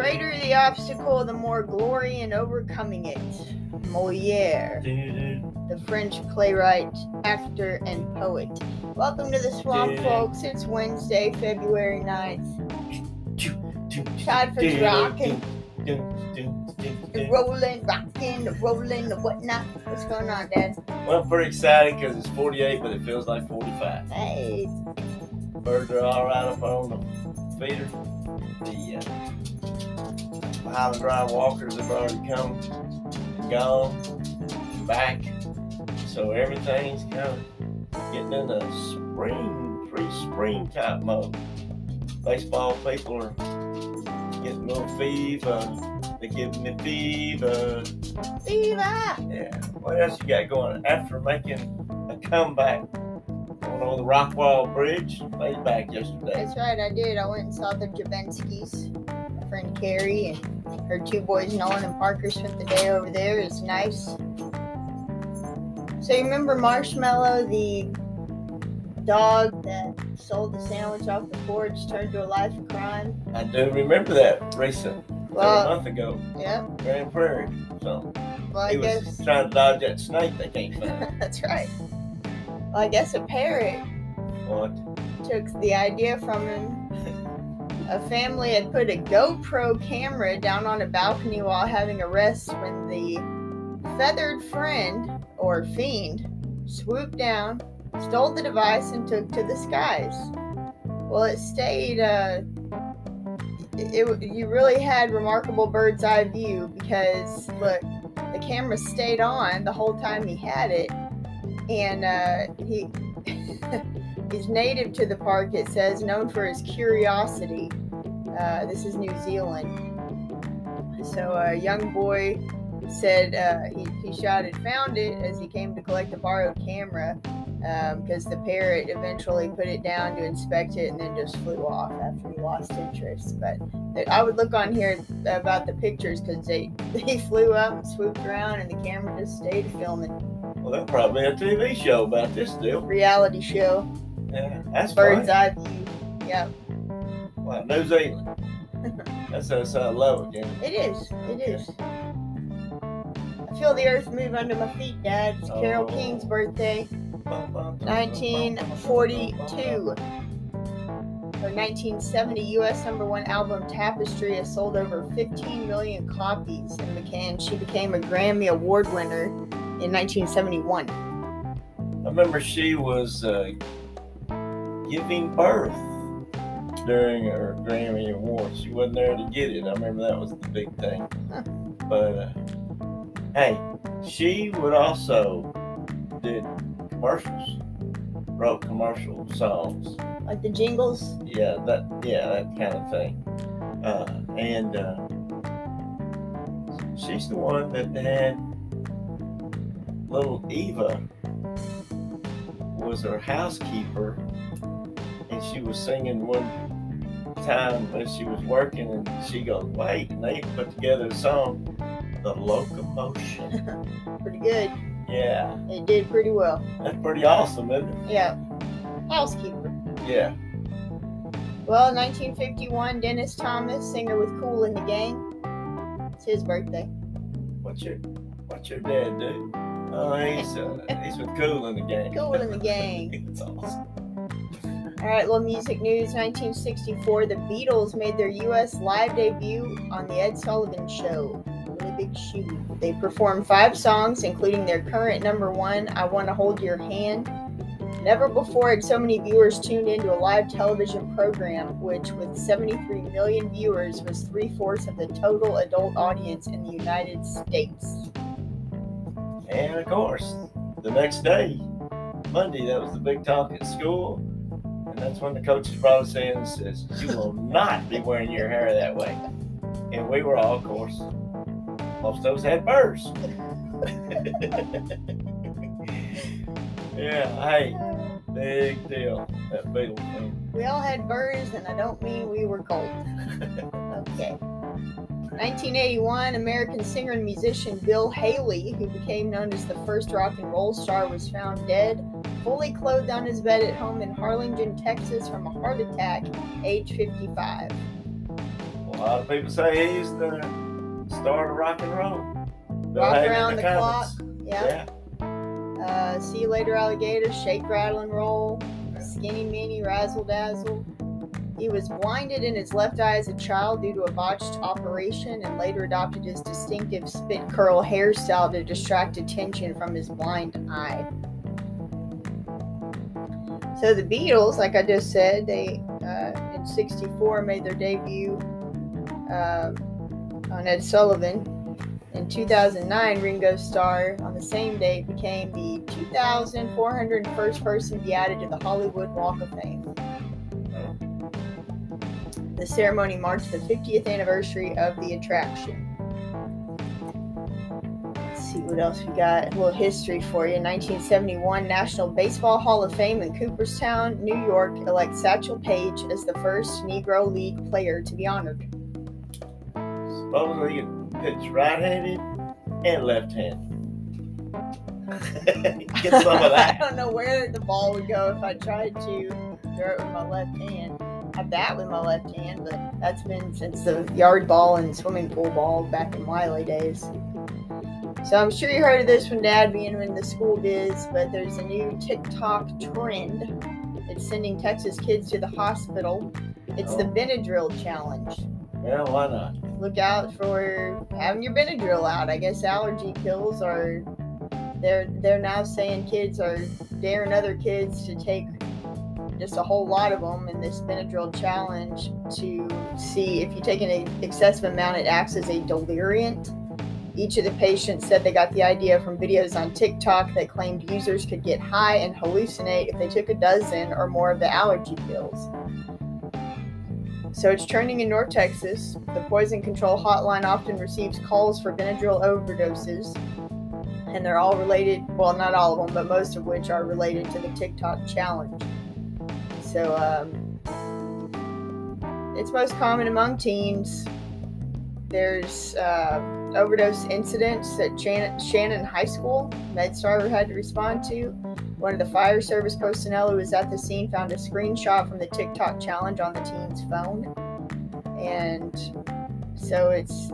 greater the obstacle, the more glory in overcoming it. Moliere, the French playwright, actor, and poet. Welcome to the swamp, folks. It's Wednesday, February 9th. Time for the rocking. Rolling, rocking, rolling, the whatnot. What's going on, Dad? Well, I'm pretty excited because it's 48, but it feels like 45. Hey, Birds are all right up on the feeder. The uh, Highland Drive walkers have already come, gone, back. So everything's kind of getting in a spring, pre-spring type mode. Baseball people are getting a little fever. They're giving me fever. Viva! Yeah. What else you got going? After making a comeback over the Rockwall Bridge, laid back yesterday. That's right, I did. I went and saw the Jabenskis. My friend Carrie and her two boys, Nolan and Parker, spent the day over there. It's nice. So you remember Marshmallow, the dog that sold the sandwich off the porch, turned to a life of crime? I do remember that recent, Well- a month ago, Yep. Grand Prairie. So Well, I he was trying to dodge that snake they can't find. that's right. Well, I guess a parrot what? took the idea from him. A family had put a GoPro camera down on a balcony while having a rest when the feathered friend or fiend swooped down, stole the device, and took to the skies. Well, it stayed. Uh, it, it you really had remarkable bird's eye view because look, the camera stayed on the whole time he had it, and uh, he. He's native to the park, it says, known for his curiosity. Uh, this is New Zealand. So a young boy said uh, he, he shouted, found it as he came to collect a borrowed camera because the parrot eventually put it down to inspect it and then just flew off after he lost interest. But I would look on here about the pictures because they, they flew up and swooped around and the camera just stayed filming. Well, there'll probably be a TV show about this deal. Reality show, Yeah, that's bird's eye view. Yep. Like New Zealand. That's that's I love it, is. It is. I feel the earth move under my feet, Dad. It's Carol Oh. King's birthday, 1942. Her 1970 U.S. number one album Tapestry has sold over 15 million copies, and became she became a Grammy Award winner in 1971. I remember she was uh, giving birth during her Grammy Award. She wasn't there to get it. I remember that was the big thing. But uh, hey, she would also did commercials, wrote commercial songs. Like the jingles. Yeah, that yeah that kind of thing. Uh, and uh, she's the one that had little Eva was her housekeeper, and she was singing one time when she was working, and she goes, "Wait!" and they put together a song, "The Locomotion." Pretty good. yeah, It did pretty well. that's pretty awesome, isn't it? Yeah. Housekeeper. Yeah. Well, 1951, Dennis Thomas, singer with Kool & the Gang. It's his birthday. What's your What's your dad do? Oh, he's uh, he's with Kool & the Gang. Cool in the Gang. it's awesome. All right, little music news. 1964, the Beatles made their U.S. live debut on The Ed Sullivan Show. Really big shoe. They performed five songs, including their current number one, I Want to Hold Your Hand. Never before had so many viewers tuned into a live television program, which, with 73 million viewers, was three fourths of the total adult audience in the United States. And of course, the next day, Monday, that was the big talk at school. That's when the coaches brought us in and says, You will not be wearing your hair that way. And we were all, of course, most of us had burrs. yeah, hey, big deal. That Beatles thing. We all had burrs, and I don't mean we were cold. Okay. 1981, American singer and musician Bill Haley, who became known as the first rock and roll star, was found dead, fully clothed on his bed at home in Harlingen, Texas, from a heart attack, age 55. A lot of people say he's the start of rock and roll. Bill Rock Haley around the Comets. clock. Yeah. Uh, see you later, alligator. Shake, rattle, and roll. Skinny mini, razzle dazzle. He was blinded in his left eye as a child due to a botched operation and later adopted his distinctive spit curl hairstyle to distract attention from his blind eye. So the Beatles, like I just said, they uh, in '64 made their debut uh, on Ed Sullivan. In 2009, Ringo Starr, on the same date, became the 2,401st person to be added to the Hollywood Walk of Fame. The ceremony marks the 50th anniversary of the attraction. Let's see what else we got. A little history for you. 1971 National Baseball Hall of Fame in Cooperstown, New York, elects Satchel Paige as the first Negro League player to be honored. Supposedly you can pitch right-handed and left-handed. Get some of I don't know where the ball would go if I tried to throw it with my left hand. I bat with my left hand, but that's been since the yard ball and swimming pool ball back in Wiley days. So I'm sure you heard of this from Dad being in the school biz, but there's a new TikTok trend. It's sending Texas kids to the hospital. It's the Oh. Benadryl challenge. Yeah, why not? look out for having your Benadryl out. I guess allergy pills are they're they're now saying kids are daring other kids to take just a whole lot of them in this Benadryl challenge to see if you take an excessive amount, it acts as a deliriant. Each of the patients said they got the idea from videos on TikTok that claimed users could get high and hallucinate if they took a dozen or more of the allergy pills. So it's trending in North Texas. The poison control hotline often receives calls for Benadryl overdoses, and they're all related. Well, not all of them, but most of which are related to the TikTok challenge. So um, it's most common among teens. There's uh, overdose incidents at Shannon, High School. MedStar had to respond to. One of the fire service personnel who was at the scene found a screenshot from the TikTok challenge on the teen's phone. And so it's,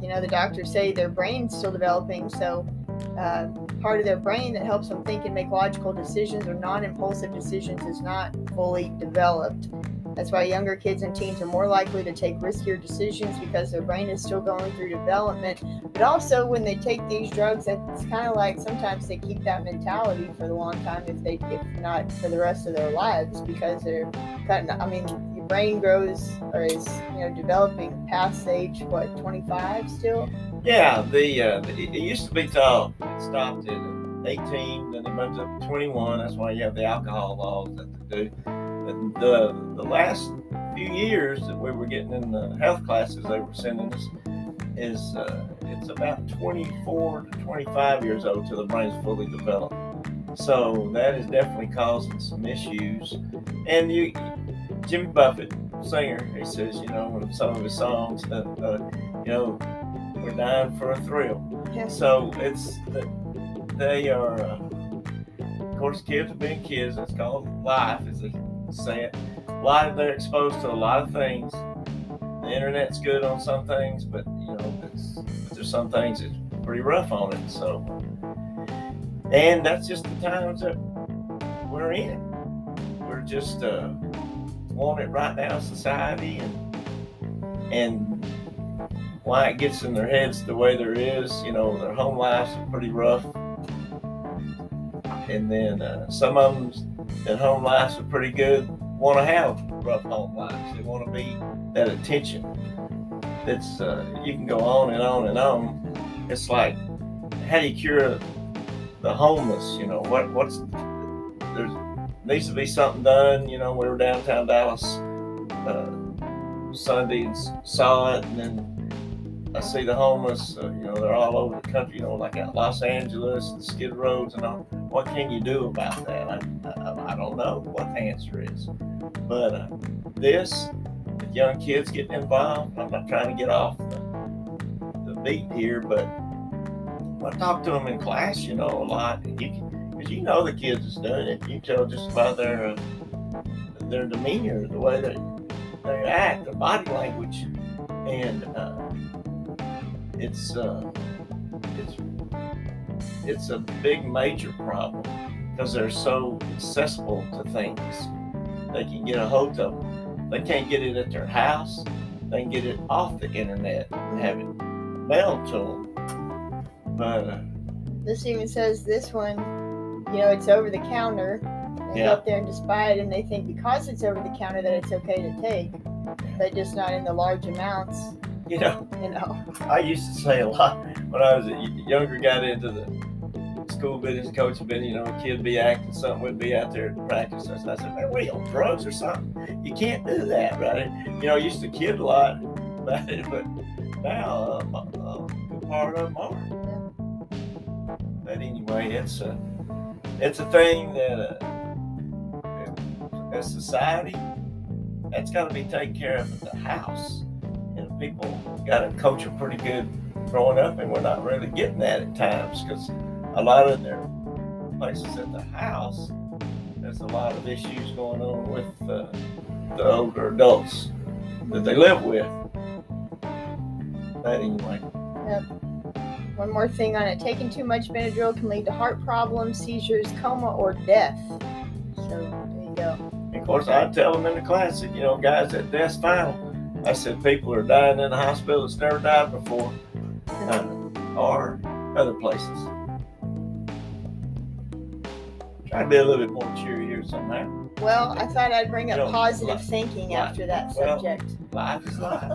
you know, the doctors say their brain's still developing. So uh, part of their brain that helps them think and make logical decisions or non impulsive decisions is not fully developed. That's why younger kids and teens are more likely to take riskier decisions because their brain is still going through development. But also, when they take these drugs, it's kind of like sometimes they keep that mentality for the long time, if they, if not for the rest of their lives, because they're cutting. I mean, your brain grows or is you know developing past age what 25 still. Yeah, the uh, it, used to be taught it stopped at 18, then it moves up to 21. That's why you have the alcohol laws that they do. But the the last few years that we were getting in the health classes they were sending us is uh, it's about 24 to 25 years old till the brain's fully developed. So that is definitely causing some issues. And you, Jimmy Buffett, singer, he says, you know, some of his songs, that uh, you know, we're dying for a thrill. Yes. So it's they are, uh, of course, kids are being kids. It's called life, as they say it. A lot of they're exposed to a lot of things. The internet's good on some things, but you know, it's, there's some things it's pretty rough on it. So, and that's just the times that we're in. We're just uh, want it right now, society, and and why it gets in their heads the way there is. You know, their home lives are pretty rough, and then uh, some of them that home lives are pretty good want to have rough home lives. They want to be that attention. That's uh, you can go on and on and on. It's like how do you cure the homeless? You know what? What's there's needs to be something done. You know, we were downtown Dallas uh, Sunday and saw it, and then I see the homeless. Uh, you know, they're all over the country. You know, like at Los Angeles, the Skid Roads, and all. What can you do about that? I, I, I don't know what the answer is, but uh, this, young kids getting involved. I'm not trying to get off the, the beat here, but I talk to them in class, you know, a lot. And you can, because you know the kids is doing it. You tell just by their uh, their demeanor, the way they their act, their body language, and uh, it's uh, it's it's a big major problem because they're so accessible to things. They can get a hold of them. They can't get it at their house. They can get it off the internet and have it mailed to them. But uh, This even says this one, you know, it's over the counter. They Yeah. go up there and just buy it, and they think because it's over the counter that it's okay to take, but just not in the large amounts. You know, You know. I used to say a lot when I was a younger, got into the school business, coaching business. You know, a kid be acting something, would be out there at practice. I said, "Man, what are you on drugs or something? You can't do that, right?" You know, I used to kid a lot about it, but now uh, a good part of them are. But anyway, it's a it's a thing that uh, as society that's got to be taken care of at the house. People got a them pretty good growing up, and we're not really getting that at times because a lot of their places at the house, there's a lot of issues going on with uh, the older adults that they live with. But anyway, Yep. One more thing on it. Taking too much Benadryl can lead to heart problems, seizures, coma, or death. So there you go. of course, I tell them in the class that, you know, guys, that death's final. I said, people are dying in the hospital that's never died before, uh, or other places. Try to be a little bit more cheery here somehow. Well, I thought I'd bring You up know, positive li- thinking li- after that well- subject. Life is life.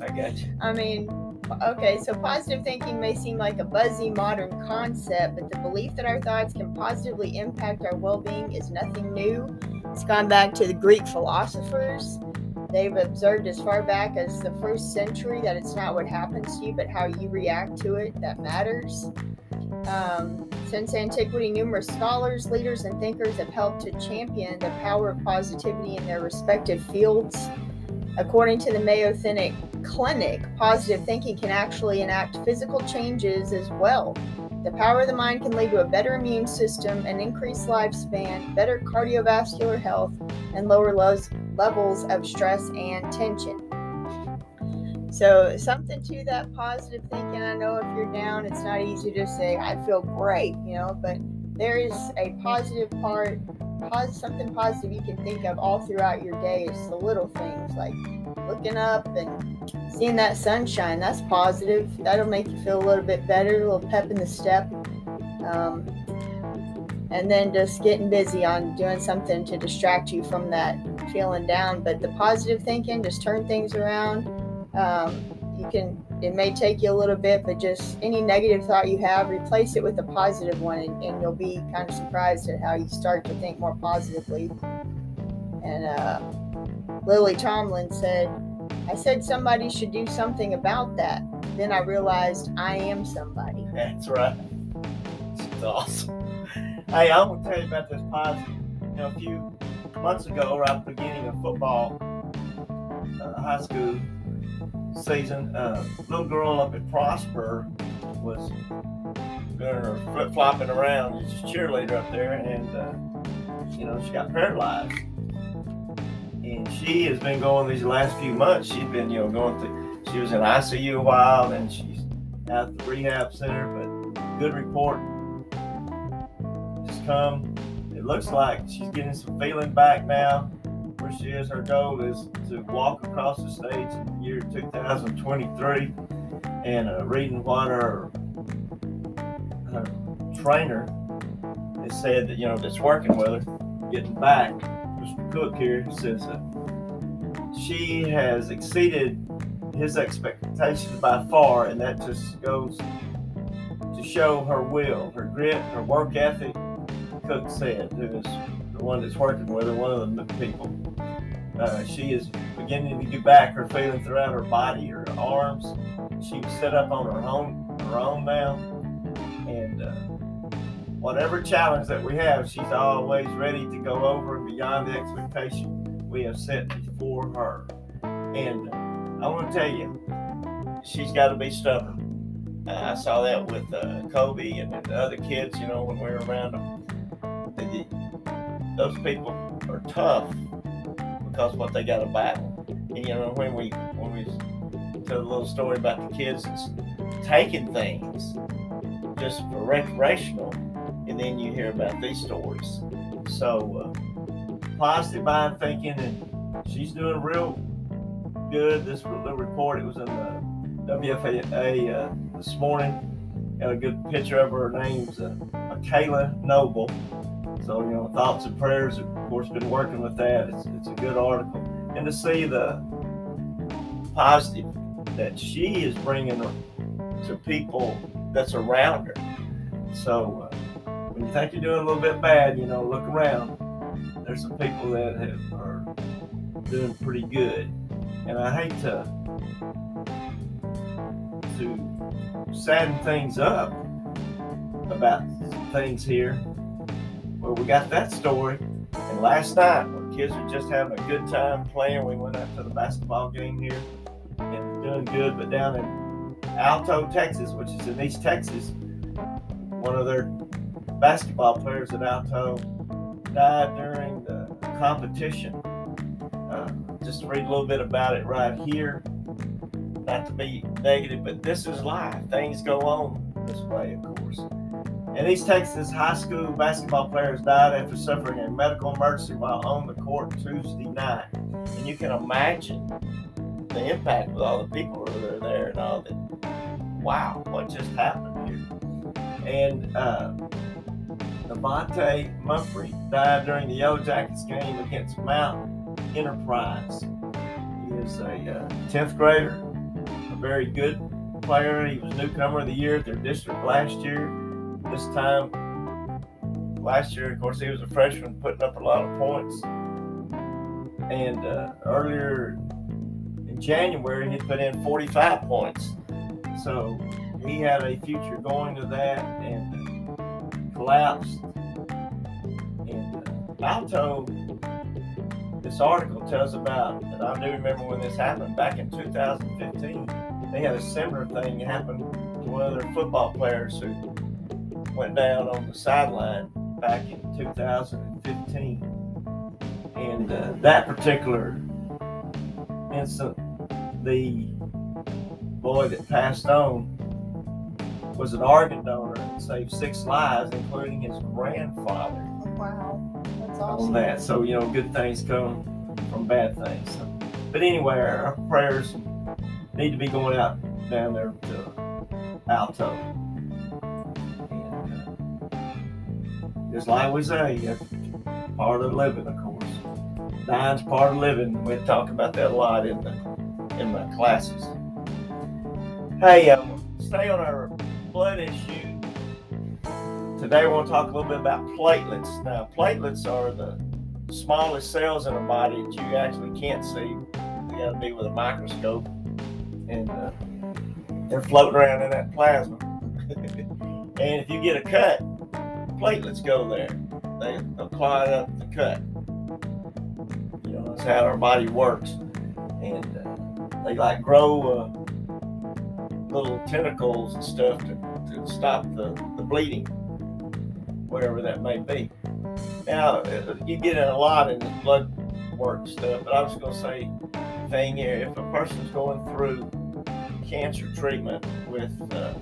I got you. I mean, okay, so positive thinking may seem like a buzzy modern concept, but the belief that our thoughts can positively impact our well being is nothing new. It's gone back to the Greek philosophers. They've observed as far back as the first century that it's not what happens to you, but how you react to it that matters. Um, since antiquity, numerous scholars, leaders, and thinkers have helped to champion the power of positivity in their respective fields. According to the Mayo Clinic, positive thinking can actually enact physical changes as well. The power of the mind can lead to a better immune system, an increased lifespan, better cardiovascular health, and lower lows, levels of stress and tension. So, something to that positive thinking. I know if you're down, it's not easy to say, I feel great, you know, but there is a positive part, pos- something positive you can think of all throughout your day. It's the little things like looking up and seeing that sunshine. That's positive. That'll make you feel a little bit better, a little pep in the step. Um, and then just getting busy on doing something to distract you from that feeling down. But the positive thinking, just turn things around. Um, you can, it may take you a little bit, but just any negative thought you have, replace it with a positive one, and, and you'll be kind of surprised at how you start to think more positively. And uh, Lily Tomlin said, I said somebody should do something about that. Then I realized I am somebody. That's right. It's awesome. Hey, I want to tell you about this positive. You know, if few months ago, right at the beginning of football, uh, high school season, uh, little girl up at Prosper was flip flopping around, just a cheerleader up there, and uh, you know she got paralyzed. And she has been going these last few months. She's been, you know, going through. She was in ICU a while, and she's at the rehab center. But good report. Just come. It looks like she's getting some feeling back now. Where she is, her goal is to walk across the stage in the year 2023. And uh, reading what her, her trainer has said that you know that's working with her, getting back. Mr. Cook here says that she has exceeded his expectations by far, and that just goes to show her will, her grit, her work ethic. Cook said, who is the one that's working with her, one of the people. Uh, she is beginning to get back her feeling throughout her body, her arms. She was set up on her own, her own now, and uh, whatever challenge that we have, she's always ready to go over and beyond the expectation we have set before her. And I want to tell you, she's got to be stubborn. I saw that with uh, Kobe and the other kids, you know, when we were around them. Those people are tough because what they got to battle. And, you know, when we when we tell a little story about the kids taking things just for recreational, and then you hear about these stories. So uh, positive mind thinking, and she's doing real good. This little report, it was in the WFAA uh, this morning. Got a good picture of her. Her name's uh, Michaela Noble. So, you know, thoughts and prayers, of course, been working with that. It's, it's a good article. And to see the positive that she is bringing to people that's around her. So, uh, when you think you're doing a little bit bad, you know, look around. There's some people that have, are doing pretty good. And I hate to to sadden things up about things here. Well, we got that story. And last night, when kids were just having a good time playing, we went out to the basketball game here and doing good. But down in Alto, Texas, which is in East Texas, one of their basketball players at Alto died during the competition. Uh, just to read a little bit about it right here. Not to be negative, but this is life. Things go on this way, of course. And East Texas high school basketball players died after suffering a medical emergency while on the court Tuesday night. And you can imagine the impact with all the people that are there and all that. Wow, what just happened here? And uh, Devontae Mumphrey died during the Yellow Jackets game against Mount Enterprise. He is a uh, 10th grader, a very good player. He was newcomer of the year at their district last year. This time, last year, of course, he was a freshman putting up a lot of points. And uh, earlier in January, he put in 45 points. So he had a future going to that and collapsed. And uh, Alto, this article tells about, and I do remember when this happened back in 2015, they had a similar thing happen to one of their football players who went down on the sideline back in 2015. And uh, that particular incident, the boy that passed on was an organ donor and saved six lives, including his grandfather. Wow, that's awesome. On that, so you know, good things come from bad things. So, but anyway, our, our prayers need to be going out down there to Alto. Just like we say, part of living, of course. Dying's part of living. We talk about that a lot in the in my classes. Hey, uh, stay on our blood issue. Today, I want to talk a little bit about platelets. Now, platelets are the smallest cells in a body that you actually can't see. You got to be with a microscope, and uh, they're floating around in that plasma. and if you get a cut, platelets go there. They they'll clot up the cut. You know, that's how our body works, and uh, they like grow uh, little tentacles and stuff to, to stop the, the bleeding, whatever that may be. Now, you get in a lot in the blood work stuff, but I was going to say, thing here, if a person's going through cancer treatment with uh,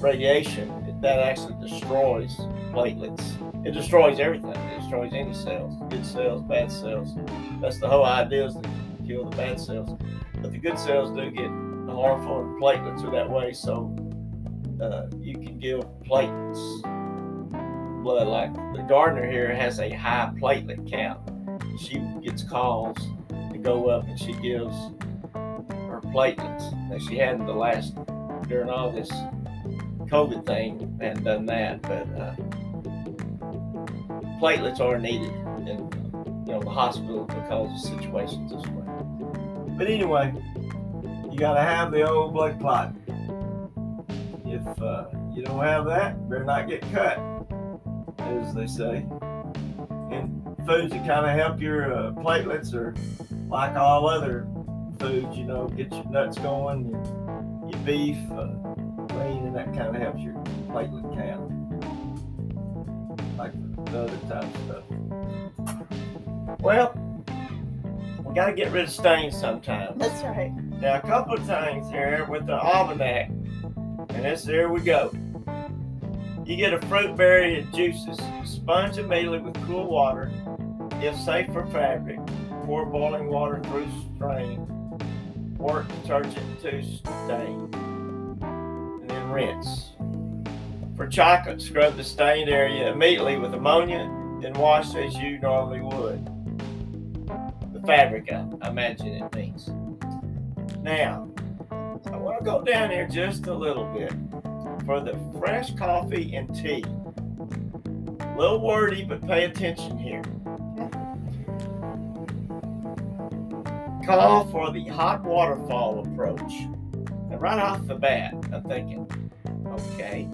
radiation, that actually destroys platelets. It destroys everything. It destroys any cells, good cells, bad cells. That's the whole idea is to kill the bad cells. But the good cells do get harmful, and platelets are that way. So uh, you can give platelets blood. Like the gardener here has a high platelet count. She gets calls to go up and she gives her platelets that she had in the last during all this COVID thing. Hadn't done that, but uh, platelets are needed in you know the hospital because of situations this way. But anyway, you gotta have the old blood clot. If uh, you don't have that, better not get cut, as they say. And foods that kind of help your uh, platelets are like all other foods, you know, get your nuts going, your, your beef, uh, and that kind of helps your platelet count. Like the other type of stuff. Well, we Got to get rid of stains sometimes. That's right. Now, a couple of times here with the almanac, and this there we go. You get a fruit berry and juices. Sponge immediately with cool water. If safe for fabric, pour boiling water through strain. Work detergent to stain. Rinse. For chocolate, scrub the stained area immediately with ammonia, then wash as you normally would. The fabric, I imagine it means. Now, I want to go down here just a little bit for the fresh coffee and tea. A little wordy, but pay attention here. Call for the hot waterfall approach. And right off the bat, I'm thinking, okay.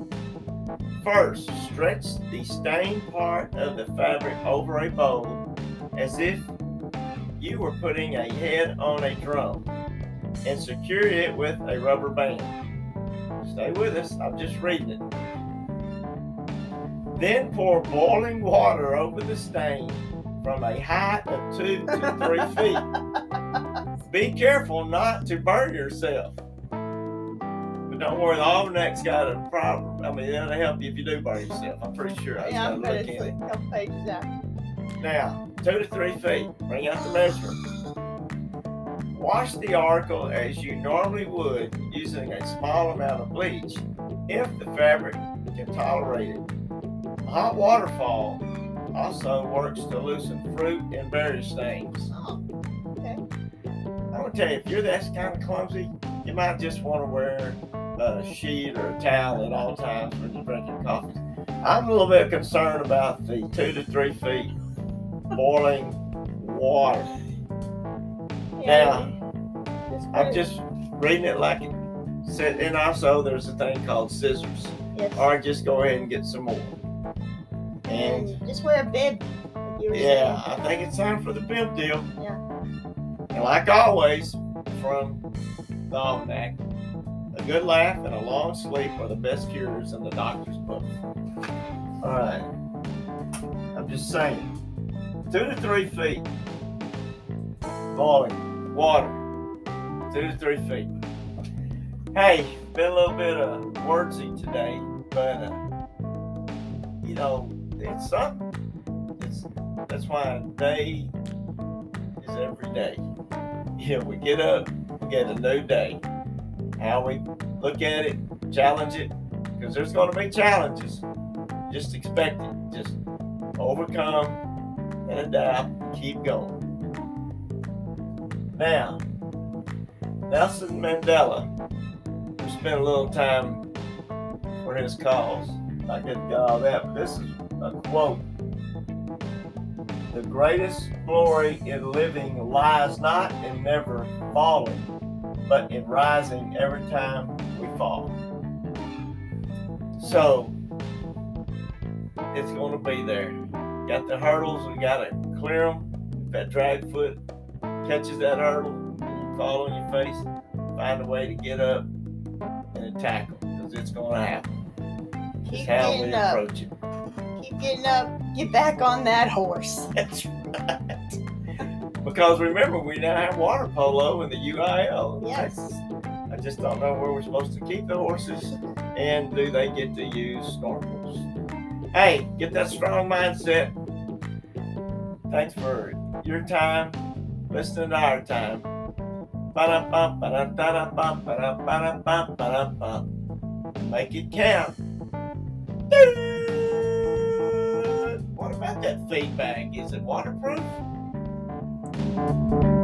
First, stretch the stained part of the fabric over a bowl as if you were putting a head on a drum and secure it with a rubber band. Stay with us, I'm just reading it. Then pour boiling water over the stain from a height of two to three feet. Be careful not to burn yourself. Don't worry, the almanac's got a problem. I mean, it'll help you if you do burn yourself. I'm pretty sure. I just Yeah, I'm look good. in it. A couple pages out. Now, two to three feet. Bring out the measurement. Wash the article as you normally would using a small amount of bleach if the fabric can tolerate it. A hot waterfall also works to loosen fruit and berry stains. Oh, okay. I'm gonna tell you, if you're that kind of clumsy, you might just want to wear a sheet or a towel at all times you're drinking coffee. I'm a little bit concerned about the two to three feet boiling water. Yeah, it's I'm just reading it like it said, and also there's a thing called scissors, Yes. or just go ahead and get some more. And And just wear a bib. like you were yeah, saying. I think it's time for the bib deal. Yeah. And like always, from the almanac, good laugh and a long sleep are the best cures in the doctor's book. All right. I'm just saying, two to three feet, boiling water, two to three feet. Hey, been a little bit of wordsy today, but uh, you know, it's something. It's that's why day is every day. Yeah, we get up, we get a new day. How we look at it, challenge it, because there's going to be challenges. Just expect it. Just overcome and adapt keep going. Now, Nelson Mandela, spent a little time for his cause. I didn't get all that, but this is a quote. The greatest glory in living lies not in never falling, but in rising every time we fall. So, it's going to be there. Got the hurdles, we got to clear them. If that drag foot catches that hurdle, you fall on your face, find a way to get up and attack them because it's going to happen. Keep how we getting up. approach it. Keep getting up. Get back on that horse. That's right. Because remember, we now have water polo in the UIL. Yes. I just don't know where we're supposed to keep the horses and do they get to use snorkels. Hey, get that strong mindset. Thanks for your time, listening to our time. Make it count. What about that feedback? Is it waterproof? thank you